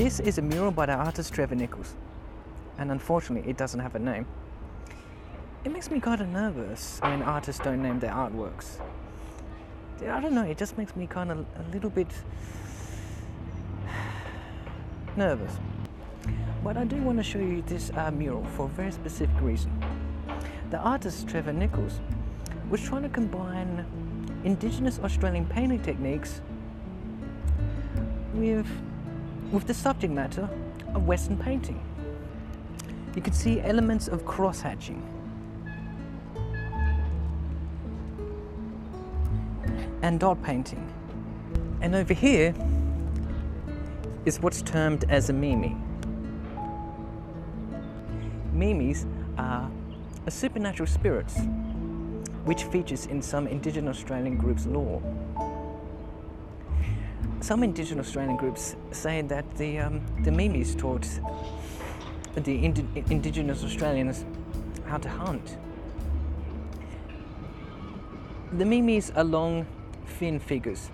This is a mural by the artist Trevor Nickolls, and unfortunately, it doesn't have a name. It makes me kind of nervous when artists don't name their artworks. I don't know, it just makes me kind of a little bit nervous. But I do want to show you this uh, mural for a very specific reason. The artist Trevor Nickolls was trying to combine indigenous Australian painting techniques with, with the subject matter of Western painting. You can see elements of cross-hatching. And dot painting. And over here is what's termed as a mimi. Mimis are supernatural spirits which features in some Indigenous Australian groups' lore. Some Indigenous Australian groups say that the, um, the Mimis taught the Indi- Indigenous Australians how to hunt. The Mimis are long, thin figures,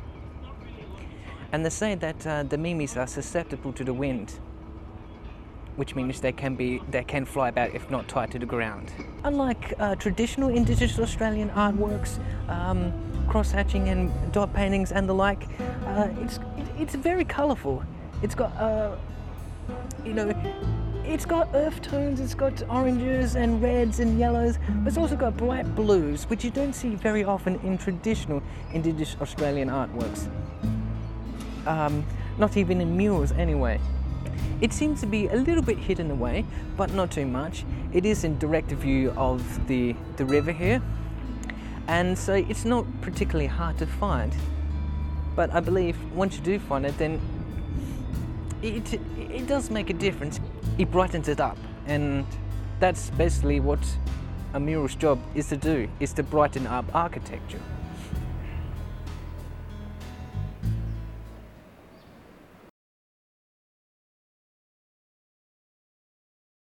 and they say that uh, the Mimis are susceptible to the wind which means they can be they can fly about if not tied to the ground. Unlike uh, traditional Indigenous Australian artworks, um, cross hatching and dot paintings and the like, uh, it's it's very colourful. It's got uh, you know. It's got earth tones, it's got oranges and reds and yellows, but it's also got bright blues, which you don't see very often in traditional Indigenous Australian artworks. Um, not even in murals, anyway. It seems to be a little bit hidden away, but not too much. It is in direct view of the, the river here, and so it's not particularly hard to find. But I believe once you do find it, then it, it does make a difference. It brightens it up, and that's basically what a mural's job is to do, is to brighten up architecture.